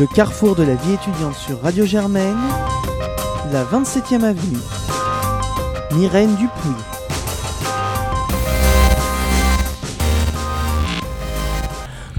le carrefour de la vie étudiante sur Radio Germaine, la 27e avenue. Myrène Dupuy.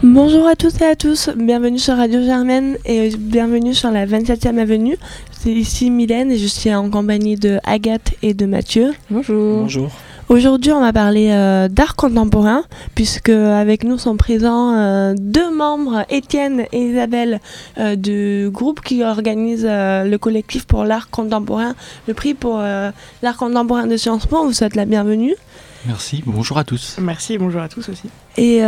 Bonjour à tous et à tous, bienvenue sur Radio Germaine et bienvenue sur la 27e avenue. C'est ici Mylène et je suis en compagnie de Agathe et de Mathieu. Bonjour. Bonjour. Aujourd'hui, on va parler euh, d'art contemporain, puisque avec nous sont présents euh, deux membres, Étienne et Isabelle, euh, du groupe qui organise le collectif pour l'art contemporain, le prix pour l'art contemporain de Sciences Po. On vous souhaite la bienvenue. Merci, bonjour à tous. Merci, bonjour à tous aussi. Et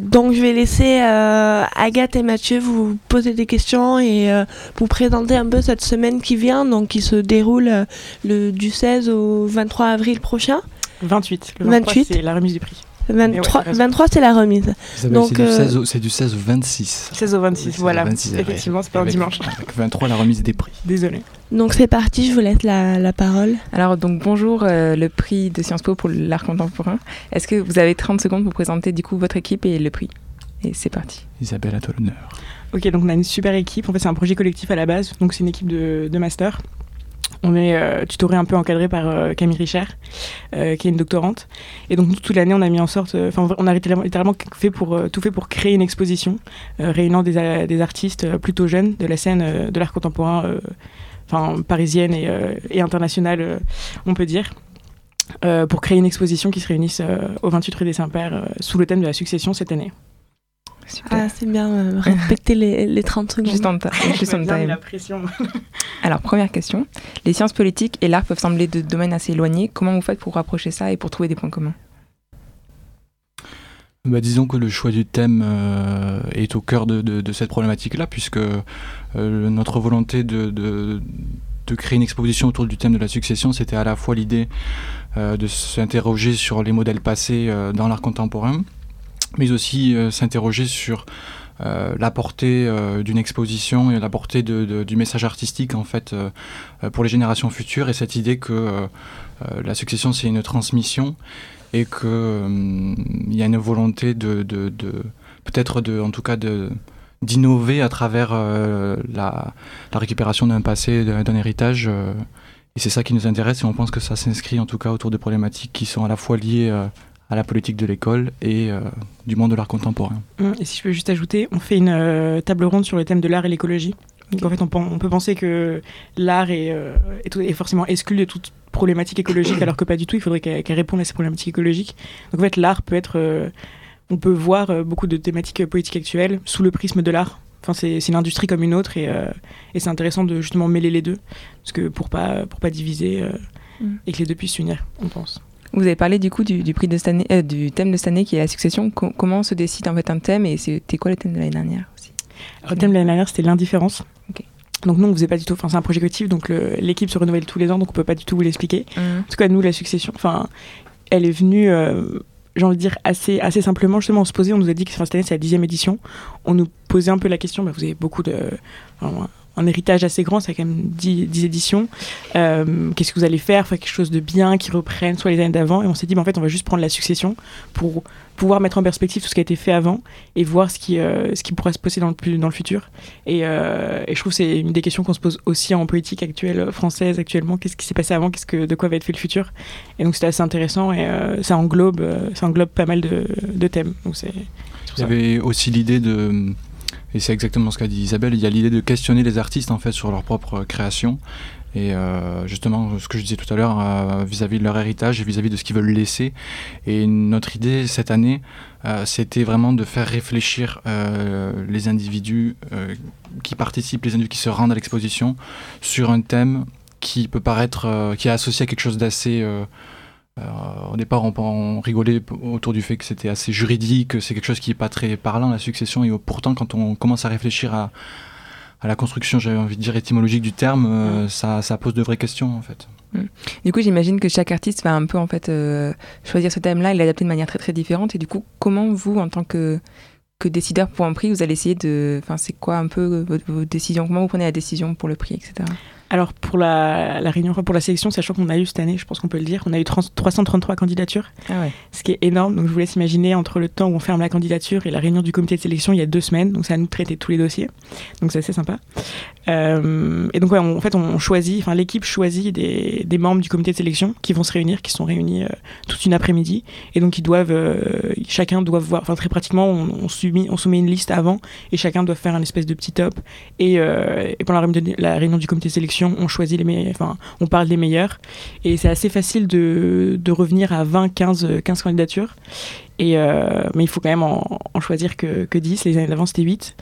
donc je vais laisser Agathe et Mathieu vous poser des questions et vous présenter un peu cette semaine qui vient, donc qui se déroule le, du 16 au 23 avril prochain. 28. Le 28. c'est la remise du prix. 23, 23 c'est la remise. Donc c'est du, euh, du, 16 au 26. 16 au 26, voilà. 26, Effectivement, c'est pas un dimanche. Avec 23, la remise des prix. Désolé. Donc c'est parti, je vous laisse la, la parole. Alors donc bonjour, euh, le prix de Sciences Po pour l'art contemporain. Est-ce que vous avez 30 secondes pour présenter du coup votre équipe et le prix? Et c'est parti. Isabelle, à toi l'honneur. Ok, donc on a une super équipe. En fait, c'est un projet collectif à la base. Donc c'est une équipe de, de master on est euh, tutoré un peu encadré par euh, Camille Richard, euh, qui est une doctorante. Et donc toute l'année, on a mis en sorte, enfin, on a littéralement pour tout fait pour créer une exposition réunissant des, artistes plutôt jeunes de la scène de l'art contemporain, enfin parisienne et, internationale, on peut dire. pour créer une exposition qui se réunisse au 28 rue des Saints-Pères sous le thème de la succession cette année. Ah, c'est bien, euh, respecter les, les 30 secondes. Juste en, juste en time. La pression. Alors, première question. Les sciences politiques et l'art peuvent sembler de domaines assez éloignés. Comment vous faites pour rapprocher ça et pour trouver des points communs? Bah, disons que le choix du thème euh, est au cœur de, de, cette problématique-là, puisque euh, notre volonté de, de, créer une exposition autour du thème de la succession, c'était à la fois l'idée de s'interroger sur les modèles passés dans l'art contemporain, mais aussi euh, s'interroger sur euh, la portée euh, d'une exposition et la portée de, du message artistique en fait pour les générations futures et cette idée que la succession c'est une transmission et que il y a une volonté de, de, peut-être de en tout cas de d'innover à travers la, la, récupération d'un passé, d'un héritage. et c'est ça qui nous intéresse et on pense que ça s'inscrit en tout cas autour des problématiques qui sont à la fois liées à la politique de l'école et euh, du monde de l'art contemporain. Hum, et si je peux juste ajouter, on fait une euh, table ronde sur le thème de l'art et l'écologie. Donc en fait, on, peut penser que l'art est, euh, est, forcément exclu de toute problématique écologique, alors que pas du tout. Il faudrait qu'elle réponde à ces problématiques écologiques. Donc en fait, l'art peut être, on peut voir beaucoup de thématiques politiques actuelles sous le prisme de l'art. Enfin, c'est une industrie comme une autre, et, et c'est intéressant de justement mêler les deux, parce que pour pas pour pas diviser hum. et que les deux puissent s'unir, on pense. Vous avez parlé du coup du, prix de cette année, euh, du thème de cette année qui est la succession. comment se décide en fait un thème? Et c'était quoi le thème de l'année dernière aussi? Le thème de l'année dernière c'était l'indifférence. Donc nous on faisait pas du tout, enfin c'est un projet collectif donc l'équipe se renouvelle tous les ans donc on peut pas du tout vous l'expliquer. Mmh. En tout cas nous la succession, enfin elle est venue, euh, j'ai envie de dire assez assez simplement justement on se posait, on nous a dit que cette année c'est la dixième édition, on nous posait un peu la question, bah, vous avez beaucoup de un héritage assez grand, ça a quand même 10, éditions. Euh, qu'est-ce que vous allez faire? Faire quelque chose de bien qui reprenne soit les années d'avant. Et on s'est dit, bah, en fait, on va juste prendre la succession pour pouvoir mettre en perspective tout ce qui a été fait avant et voir ce qui, euh, ce qui pourra se passer dans le, dans le futur. Et, euh, et je trouve que c'est une des questions qu'on se pose aussi en politique actuelle française actuellement. Qu'est-ce qui s'est passé avant? Qu'est-ce que, De quoi va être fait le futur? Et donc c'était assez intéressant et ça, englobe, ça englobe pas mal de, thèmes. Donc c'est, Il y aussi l'idée de et c'est exactement ce qu'a dit Isabelle. Il y a l'idée de questionner les artistes en fait sur leur propre création. Et euh, justement, ce que je disais tout à l'heure, euh, vis-à-vis de leur héritage et vis-à-vis de ce qu'ils veulent laisser. Et notre idée cette année, euh, c'était vraiment de faire réfléchir les individus qui participent, les individus qui se rendent à l'exposition, sur un thème qui peut paraître, qui est associé à quelque chose d'assez euh, au départ, on, rigolait autour du fait que c'était assez juridique, c'est quelque chose qui n'est pas très parlant, la succession, et pourtant, quand on commence à réfléchir à, la construction, j'avais envie de dire étymologique du terme, euh, ça, pose de vraies questions, en fait. Mm. Du coup, j'imagine que chaque artiste va un peu, en fait, euh, choisir ce thème-là et l'adapter de manière très, très différente, et du coup, comment vous, en tant que que décideur pour un prix, vous allez essayer de. Enfin, c'est quoi un peu vos, décisions? Comment vous prenez la décision pour le prix, etc. alors pour la, la réunion, pour la sélection, sachant qu'on a eu cette année, je pense qu'on peut le dire, on a eu 333 candidatures, ah ouais. ce qui est énorme. Donc je vous laisse imaginer entre le temps où on ferme la candidature et la réunion du comité de sélection, il y a deux semaines. Donc ça à nous de traiter tous les dossiers. Donc c'est assez sympa. Euh, et donc ouais, en fait on choisit, enfin l'équipe choisit des, des, membres du comité de sélection qui vont se réunir, qui sont réunis euh, toute une après-midi. Et donc ils doivent, euh, chacun doit voir, enfin très pratiquement, on, on, soumet, on soumet une liste avant et chacun doit faire un espèce de petit top. Et, et pendant la, la réunion du comité de sélection, on parle des meilleurs. Et c'est assez facile de, de, revenir à 20, 15, 15 candidatures. Et euh, mais il faut quand même en, choisir que, que, 10. Les années d'avant, c'était 8.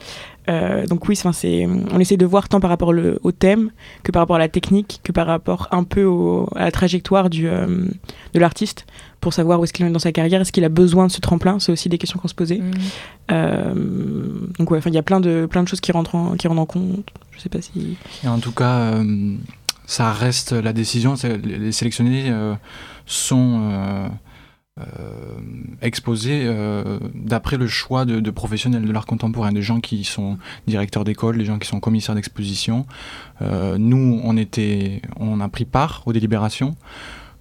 Euh, donc oui, c'est, on essaie de voir tant par rapport le, au thème que par rapport à la technique, que par rapport un peu à la trajectoire du, euh, de l'artiste pour savoir où est-ce qu'il est dans sa carrière, est-ce qu'il a besoin de ce tremplin, c'est aussi des questions qu'on se posait. Mmh. donc ouais, il y a plein de, plein de choses qui rentrent en, qui rentrent en compte. Je sais pas si... Et en tout cas, ça reste la décision, les sélectionnés sont euh, exposés euh, d'après le choix de, professionnels de l'art contemporain, des gens qui sont directeurs d'école, des gens qui sont commissaires d'exposition. Euh, nous, on, était, on a pris part aux délibérations,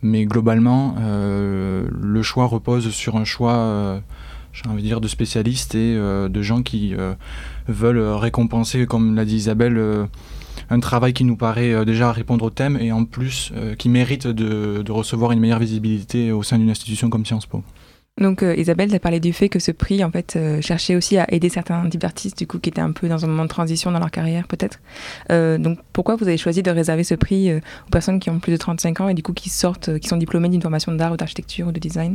mais globalement, le choix repose sur un choix j'ai envie de dire, de spécialistes et de gens qui veulent récompenser, comme l'a dit Isabelle, un travail qui nous paraît euh, déjà répondre au thème et en plus euh, qui mérite de, recevoir une meilleure visibilité au sein d'une institution comme Sciences Po. Donc euh, Isabelle, tu as parlé du fait que ce prix en fait cherchait aussi à aider certains types d'artistes du coup qui étaient un peu dans un moment de transition dans leur carrière peut-être. donc pourquoi vous avez choisi de réserver ce prix aux personnes qui ont plus de 35 ans et du coup qui sortent, qui sont diplômées d'une formation d'art ou d'architecture ou de design?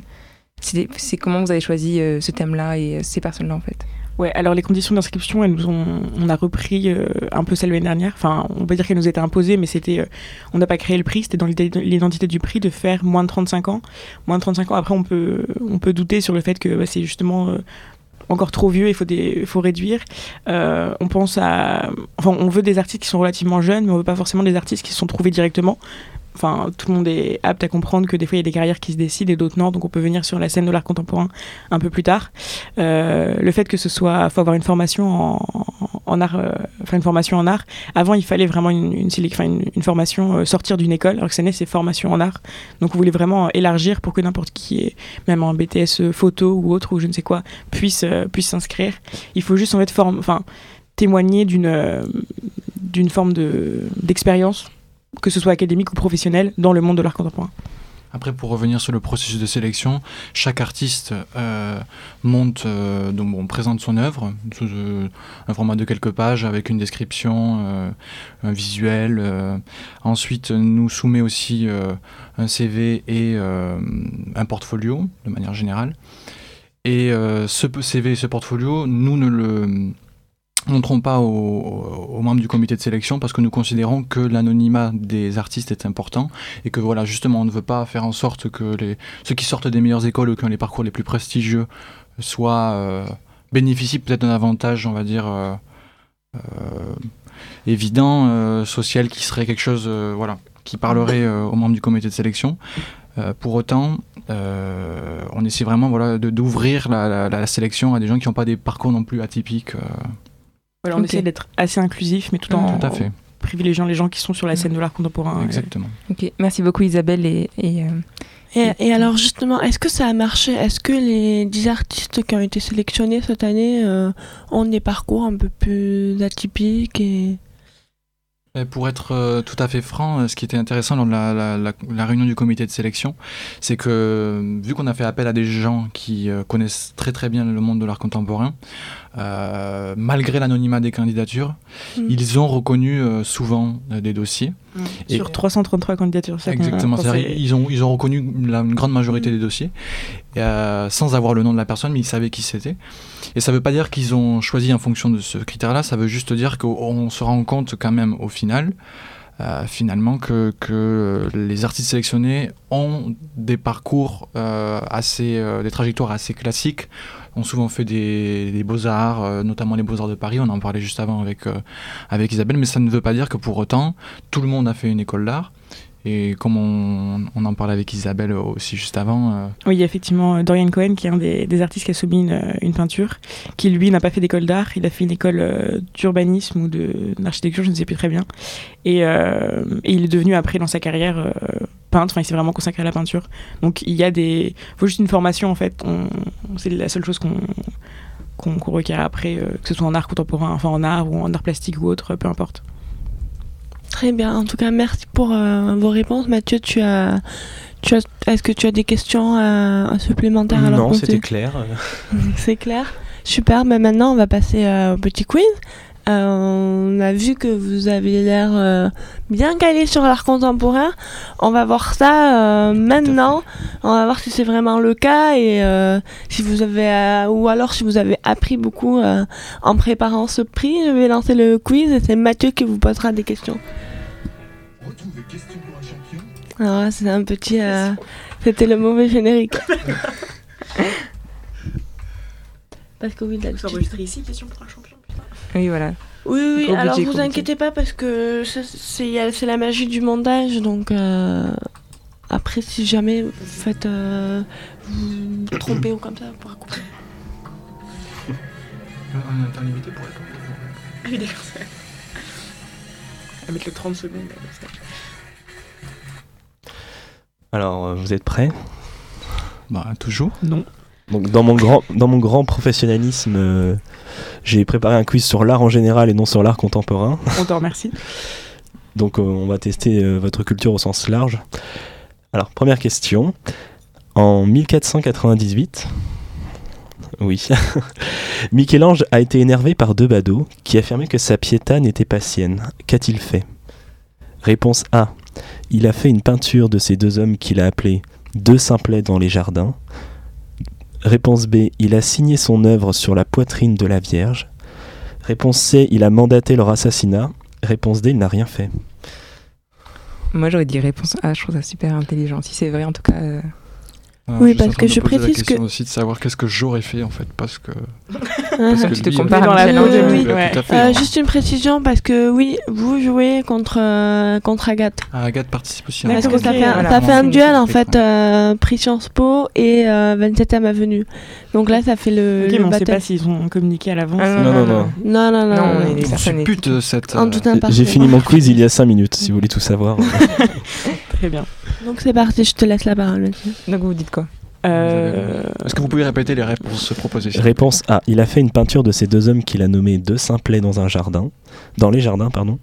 C'est comment vous avez choisi ce thème-là et ces personnes-là en fait? Ouais, alors les conditions d'inscription, elles nous ont, on a repris euh, un peu celle de l'année dernière. Enfin, on peut dire qu'elles nous étaient imposées, mais c'était, euh, on n'a pas créé le prix. C'était dans l'identité du prix de faire moins de 35 ans. Moins de 35 ans. Après, on peut, on peut douter sur le fait que bah, c'est justement euh, encore trop vieux, il faut, des, faut réduire. on pense à, enfin, on veut des artistes qui sont relativement jeunes, mais on veut pas forcément des artistes qui se sont trouvés directement enfin, tout le monde est apte à comprendre que des fois il y a des carrières qui se décident et d'autres non, donc on peut venir sur la scène de l'art contemporain un peu plus tard. Euh, le fait que ce soit, faut avoir une formation en, art, euh, enfin une formation en art. Avant, il fallait vraiment une, une, formation euh, sortir d'une école, alors que cette année c'est formation en art. Donc on voulait vraiment élargir pour que n'importe qui, même en BTS photo ou autre ou je ne sais quoi, puisse puisse s'inscrire. Il faut juste en fait enfin témoigner d'une d'une forme de d'expérience que ce soit académique ou professionnel, dans le monde de l'art contemporain. Après, pour revenir sur le processus de sélection, chaque artiste euh, monte, euh, donc on présente son œuvre sous euh, un format de quelques pages avec une description, un visuel. ensuite, nous soumet aussi un CV et un portfolio de manière générale. Et ce CV et ce portfolio, nous ne le montrons pas aux, membres du comité de sélection parce que nous considérons que l'anonymat des artistes est important et que voilà justement on ne veut pas faire en sorte que les, ceux qui sortent des meilleures écoles ou qui ont les parcours les plus prestigieux soient euh, bénéficient peut-être d'un avantage on va dire euh, euh, évident social qui serait quelque chose voilà qui parlerait aux membres du comité de sélection. Pour autant, on essaie vraiment voilà, d'ouvrir la, sélection à des gens qui n'ont pas des parcours non plus atypiques on essaie d'être assez inclusif, mais tout en, privilégiant les gens qui sont sur la scène de l'art contemporain. Exactement. Ok, merci beaucoup Isabelle et. et, euh, et, alors justement, est-ce que ça a marché? Est-ce que les 10 artistes qui ont été sélectionnés cette année euh, ont des parcours un peu plus atypiques et... Pour être euh, tout à fait franc, ce qui était intéressant lors de la, la, réunion du comité de sélection, c'est que vu qu'on a fait appel à des gens qui connaissent très très bien le monde de l'art contemporain, euh, malgré l'anonymat des candidatures, mm. ils ont reconnu euh, souvent euh, des dossiers. Mm. Sur 333 candidatures, ça Exactement, ils ont, ils ont reconnu la, une grande majorité des dossiers, sans avoir le nom de la personne, mais ils savaient qui c'était. Et ça ne veut pas dire qu'ils ont choisi en fonction de ce critère-là, ça veut juste dire qu'on se rend compte quand même au final finalement que, que, les artistes sélectionnés ont des parcours assez, des trajectoires assez classiques ont souvent fait des, beaux-arts, euh, notamment les beaux-arts de Paris, on en parlait juste avant euh, avec Isabelle, mais ça ne veut pas dire que pour autant, tout le monde a fait une école d'art. Et comme on, en parlait avec Isabelle aussi juste avant. Euh, oui, il y a effectivement Dorian Cohen, qui est un des, artistes qui a soumis une, une, peinture, qui lui n'a pas fait d'école d'art, il a fait une école d'urbanisme ou d'architecture, je ne sais plus très bien. Et, euh, il est devenu après dans sa carrière euh, peintre, enfin, il s'est vraiment consacré à la peinture. Donc il y a des. Il faut juste une formation en fait, c'est la seule chose qu'on qu'on requiert après, que ce soit en art contemporain, enfin en art ou en art plastique ou autre, peu importe. Très bien. En tout cas, merci pour euh, vos réponses. Mathieu, tu as, tu as, est-ce que tu as des questions euh, supplémentaires à Non, c'était clair. C'est clair. Super. Mais maintenant, on va passer euh, au petit quiz. on a vu que vous avez l'air bien calé sur l'art contemporain. On va voir ça maintenant. On va voir si c'est vraiment le cas et si vous avez ou alors si vous avez appris beaucoup en préparant ce prix. Je vais lancer le quiz et c'est Mathieu qui vous posera des questions. Ah, c'est un petit. Euh, c'était le mauvais générique. parce que oui, enregistrer ici, question pour un champion, putain. Oui, voilà. Oui, oui, alors vous inquiétez pas parce que c'est la magie du montage, donc euh, après si jamais vous faites euh, vous, trompez ou comme ça, vous pourrez couper. On a un temps limité pour répondre. Ah oui, d'accord. À mettre le 30 secondes. Alors, euh, vous êtes prêts? Bah, toujours. Non. Donc, dans mon grand, dans mon grand professionnalisme, euh, j'ai préparé un quiz sur l'art en général et non sur l'art contemporain. On te remercie. Donc, euh, on va tester votre culture au sens large. Alors, première question. En 1498, oui, Michel-Ange a été énervé par deux badauds qui affirmaient que sa Pietà n'était pas sienne. Qu'a-t-il fait? Réponse A. Il a fait une peinture de ces deux hommes qu'il a appelés Deux simplets dans les jardins. Réponse B. Il a signé son œuvre sur la poitrine de la Vierge. Réponse C. Il a mandaté leur assassinat. Réponse D. Il n'a rien fait. Moi j'aurais dit réponse A, je trouve ça super intelligent. Si c'est vrai en tout cas. Euh, oui, parce que je précise que. aussi de savoir qu'est-ce que j'aurais fait en fait, parce que. parce que tu te compares dans la oui, euh, Juste une précision, parce que oui, vous jouez contre, euh, contre Agathe. Ah, Agathe participe aussi. Parce que ça fait, ça fait un duel en fait, euh, prix Sciences Po et 27e Avenue. Donc là, ça fait le. Ok, mais on ne sait pas s'ils ont communiqué à l'avance. non, non, non. Non, non, non. non, pute cette. J'ai fini mon quiz il y a 5 minutes, si vous voulez tout savoir. Très bien. Donc c'est parti, je te laisse la parole. Donc vous dites quoi? Euh... Est-ce que vous pouvez répéter les réponses proposées Réponse A. Il a fait une peinture de ces deux hommes qu'il a nommés deux simplets dans un jardin, dans les jardins, pardon.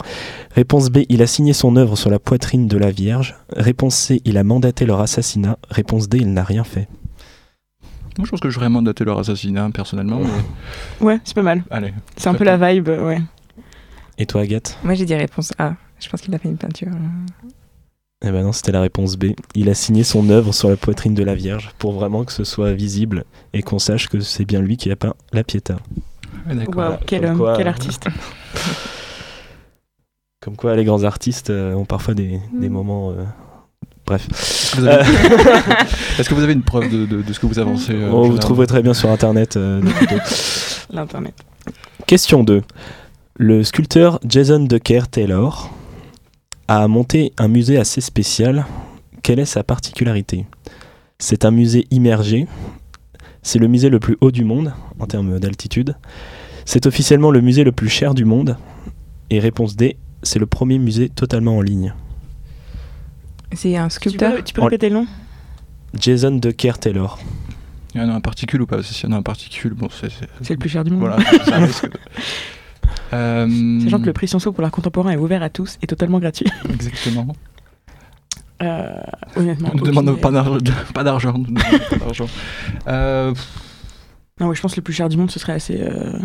Réponse B. Il a signé son œuvre sur la poitrine de la Vierge. Réponse C. Il a mandaté leur assassinat. Réponse D. Il n'a rien fait. Moi, je pense que j'aurais mandaté leur assassinat personnellement. Ouais, c'est pas mal. Allez. C'est un peu la vibe, ouais. Et toi, Agathe? Moi, j'ai dit réponse A. Je pense qu'il a fait une peinture. Eh ben non, c'était la réponse B. Il a signé son œuvre sur la poitrine de la Vierge pour vraiment que ce soit visible et qu'on sache que c'est bien lui qui a peint la Pietà. Ah, quel homme, quel artiste. Comme quoi, les grands artistes euh, ont parfois des, des mm. moments. Euh, bref. Est-ce que, vous avez une preuve de, de, ce que vous avancez euh, oh, Vous trouverez très bien sur Internet. L'Internet. Question 2. Le sculpteur Jason Decker Taylor a monté un musée assez spécial. Quelle est sa particularité? C'est un musée immergé. C'est le musée le plus haut du monde en termes d'altitude. C'est officiellement le musée le plus cher du monde. Et réponse D, c'est le premier musée totalement en ligne. C'est un sculpteur? Tu peux, répéter le nom? Jason Decker Taylor. Il y en a un particule ou pas? S'il y en a un particule, bon, c'est. C'est le plus cher du monde. Voilà, Euh... Sachant que le prix Sciences pour l'art contemporain est ouvert à tous et totalement gratuit. Exactement. Euh, honnêtement. On ne demande pas d'argent. euh... Non, ouais, je pense que le plus cher du monde, ce serait assez euh,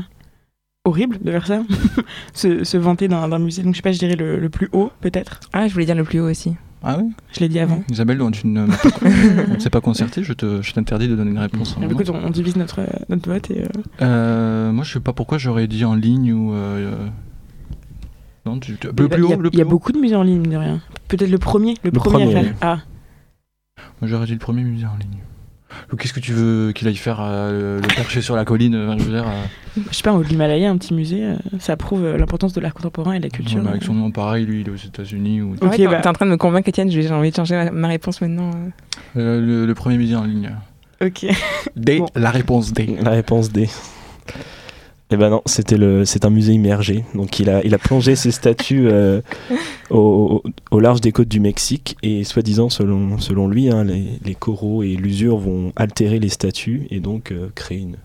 horrible de faire ça. se, se, vanter d'un musée. Donc, je sais pas, je dirais le, le plus haut, peut-être. Ah, je voulais dire le plus haut aussi. Ah oui? Je l'ai dit avant. Isabelle, tu ne, on ne s'est pas concerté, je, te, je t'interdis de donner une réponse. Ah, écoute, on, divise notre, notre vote et. Euh... Euh, moi, je sais pas pourquoi j'aurais dit en ligne ou. Euh, non, tu, le plus haut. Il y a beaucoup de musées en ligne, de rien. Peut-être le premier. Le, premier, premier Ah. Moi, j'aurais dit le premier musée en ligne. Ou qu'est-ce que tu veux qu'il aille faire euh, le percher sur la colline euh, je, veux dire, euh, je sais pas, au l'Himalaya, un petit musée, euh, ça prouve euh, l'importance de l'art contemporain et de la culture. ouais, mais avec son nom pareil, lui, il est aux États-Unis. Ou... Ok, Ouais, t'es bah. t'es en train de me convaincre, Étienne, j'ai j'ai envie de changer ma, ma réponse maintenant. euh. Euh, le, le premier musée en ligne. Ok. D, Bon. la réponse D. La réponse D. Eh ben non, c'était le, c'est un musée immergé. Donc il a, il a plongé ses statues euh, au, au large des côtes du Mexique et soi-disant, selon, selon lui, hein, les, les coraux et l'usure vont altérer les statues et donc euh, créer une,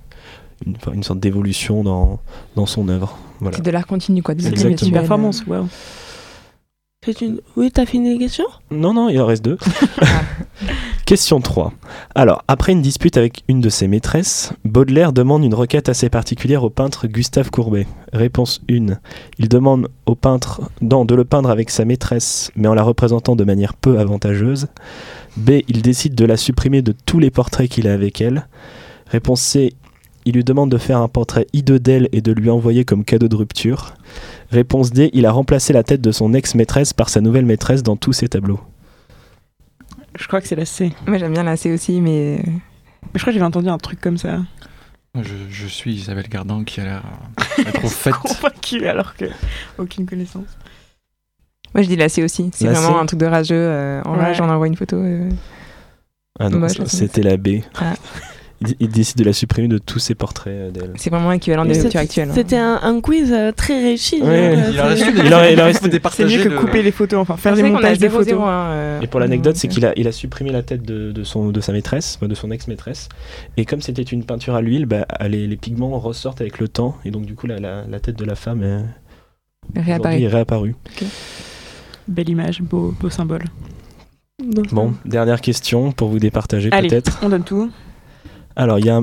une, sorte d'évolution dans, dans son œuvre. Voilà. C'est de l'art continu, quoi. de C'est une performance. C'est une... Oui, t'as fini les questions? Non, non, il en reste deux. Question 3. Alors, après une dispute avec une de ses maîtresses, Baudelaire demande une requête assez particulière au peintre Gustave Courbet. Réponse 1. Il demande au peintre de le peindre avec sa maîtresse, mais en la représentant de manière peu avantageuse. B. Il décide de la supprimer de tous les portraits qu'il a avec elle. Réponse C. Il lui demande de faire un portrait hideux d'elle et de lui envoyer comme cadeau de rupture. Réponse D. Il a remplacé la tête de son ex-maîtresse par sa nouvelle maîtresse dans tous ses tableaux. Je crois que c'est la C. Moi, j'aime bien la C aussi, mais. Mais je crois que j'avais entendu un truc comme ça. Je, je suis Isabelle Gardan qui a l'air euh, être au fait. Convaincu alors que aucune connaissance. Moi, je dis la C aussi. C'est La vraiment C. un truc de rageux. euh, en Ouais. rage, on envoie une photo. euh. Ah non, Moche, la c'était la B. Ah. Il, il décide de la supprimer de tous ses portraits euh, d'elle. C'est vraiment équivalent des ruptures actuelles. hein. C'était un, un quiz euh, très réussi. Ouais, Il euh, reste c'est- une. Il C'est mieux que le- couper les photos, enfin faire des a montages des 0-0, photos. hein, euh, Et pour l'anecdote, c'est qu'il a, il a supprimé la tête de, de son, de sa maîtresse, de son ex-maîtresse. Et comme c'était une peinture à l'huile, bah, les, les pigments ressortent avec le temps. Et donc, du coup, la, la, la tête de la femme est, euh, réapparue. Belle image, beau, beau symbole. Bon, dernière question pour vous départager peut-être. on donne tout. Alors, il y a un,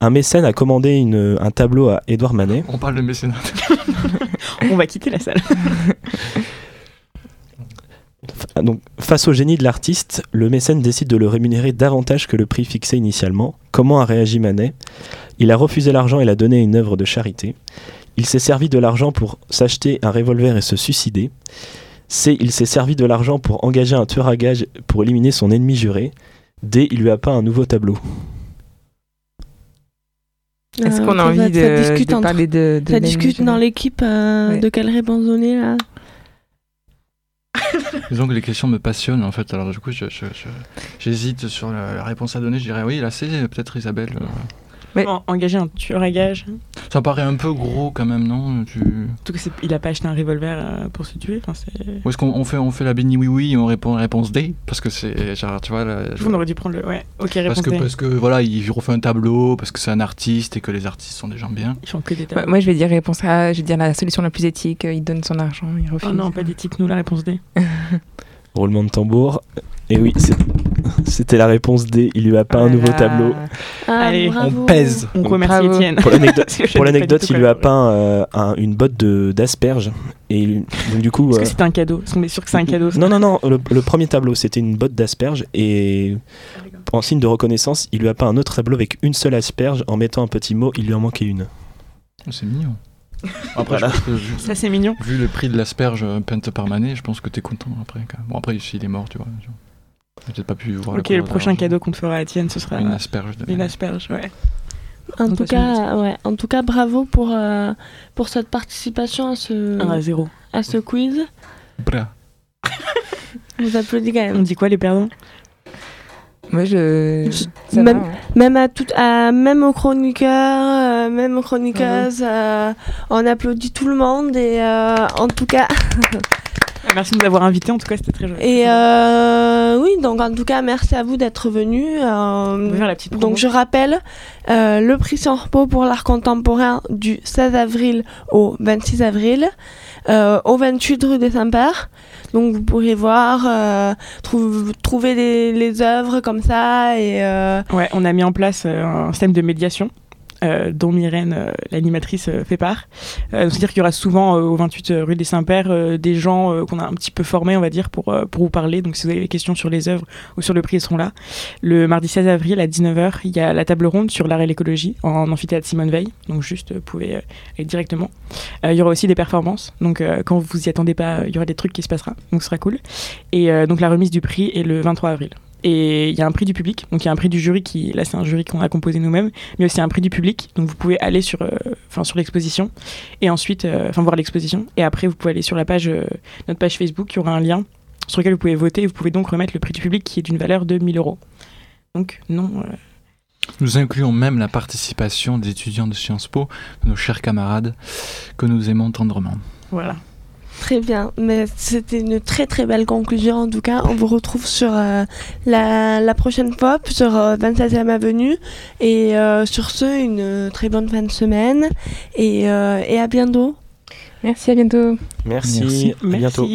un mécène a commandé une- un tableau à Édouard Manet. On parle de mécénat. On va quitter la salle. Donc, face au génie de l'artiste, le mécène décide de le rémunérer davantage que le prix fixé initialement. Comment a réagi Manet? Il a refusé l'argent et l'a donné à une œuvre de charité. Il s'est servi de l'argent pour s'acheter un revolver et se suicider. C. Il s'est servi de l'argent pour engager un tueur à gages pour éliminer son ennemi juré. D. Il lui a peint un nouveau tableau. Est-ce euh, qu'on a envie ça de, discute de entre- parler de, de Ça discute dans l'équipe euh, Ouais. de quelle réponse donner là Disons que les questions me passionnent en fait. Alors du coup, j'hésite sur la, la réponse à donner. Je dirais oui, là c'est peut-être Isabelle. euh. Mais- En- Engager un tueur à gage. Ça paraît un peu gros quand même, non tu... En tout cas, il a pas acheté un revolver euh, pour se tuer. Enfin, c'est... Ou est-ce qu'on on fait, on fait la béni oui oui et on répond la réponse D Parce que c'est genre, tu vois. la- On aurait dû prendre le. Ouais, ok, réponse parce que, D. parce que voilà, il refait un tableau, parce que c'est un artiste et que les artistes sont des gens bien. Ils font que des Ouais, tableaux. moi, je vais dire réponse A. Je vais dire la solution la plus éthique. Il donne son argent, il refuse. Oh non, pas d'éthique, nous, la réponse D. Roulement de tambour. Et oui, c'est- c'était la réponse D. Il lui a peint un nouveau Voilà. tableau. Ah, Allez, on bravo. On pèse. On remercie Bravo. Étienne. Pour l'anecdote, il lui a peint euh, un- une botte de- d'asperges. Et donc du coup, Est-ce euh, que c'est un cadeau? Est-ce qu'on est sûr que c'est un cadeau non, non, non. Le, le premier tableau, c'était une botte d'asperges et en signe de reconnaissance, il lui a peint un autre tableau avec une seule asperge en mettant un petit mot. Il lui en manquait une. Oh, C'est mignon. Après, Voilà. je Ça, c'est mignon. vu le prix de l'asperge euh, peinte par Manet, je pense que t'es content après. quand même. Bon après, s'il est mort, tu vois. tu vois. J'ai peut-être pas pu voir. la Ok, le prochain cadeau qu'on te fera à Étienne, ce sera Une asperge. De une asperge. Ouais. En tout, cas, ouais, en tout cas, bravo pour, euh, pour cette participation à ce, 1 à 0. à ce quiz. Bra. On vous applaudit quand On même. dit quoi, les perdants? Moi, je. Je- ça même- va, hein. Même, à tout, à, même aux chroniqueurs, euh, même aux chroniqueuses, euh, on applaudit tout le monde. Et euh, en tout cas, Merci de nous avoir invités, en tout cas, c'était très joli. et euh, oui, donc en tout cas, merci à vous d'être venus. Euh, la petite. Donc je rappelle euh, le prix sans repos pour l'art contemporain du 16 avril au 26 avril euh, au 28 rue des Saints-Pères. Donc vous pourrez voir, trou- trouver les, les œuvres comme ça et Ouais, on a mis en place un système de médiation. Euh, dont Myrène, euh, l'animatrice, euh, fait part. C'est-à-dire qu'il y aura souvent au 28 rue des Saints-Pères des gens qu'on a un petit peu formés, on va dire, pour, pour vous parler. Donc si vous avez des questions sur les œuvres ou sur le prix, ils seront là. Le mardi 16 avril à 19h, il y a la table ronde sur l'art et l'écologie en amphithéâtre Simone Veil. Donc juste, vous pouvez aller directement. Il y aura aussi des performances. Donc quand vous y attendez pas, il y aura des trucs qui se passera. Donc ce sera cool. Et donc la remise du prix est le 23 avril. Et il y a un prix du public, donc il y a un prix du jury qui, là c'est un jury qu'on a composé nous-mêmes, mais aussi un prix du public, donc vous pouvez aller sur, enfin sur l'exposition et ensuite, enfin voir l'exposition, et après vous pouvez aller sur la page, notre page Facebook, il y aura un lien sur lequel vous pouvez voter, et vous pouvez donc remettre le prix du public qui est d'une valeur de 1000 euros. Donc non. Nous incluons même la participation des étudiants de Sciences Po, nos chers camarades, que nous aimons tendrement. Voilà. Très bien, mais c'était une très très belle conclusion en tout cas. On vous retrouve sur euh, la, prochaine fois, sur 27e euh, Avenue. Et euh, sur ce, une très bonne fin de semaine et, et à bientôt. Merci, à bientôt. Merci, Merci. à bientôt.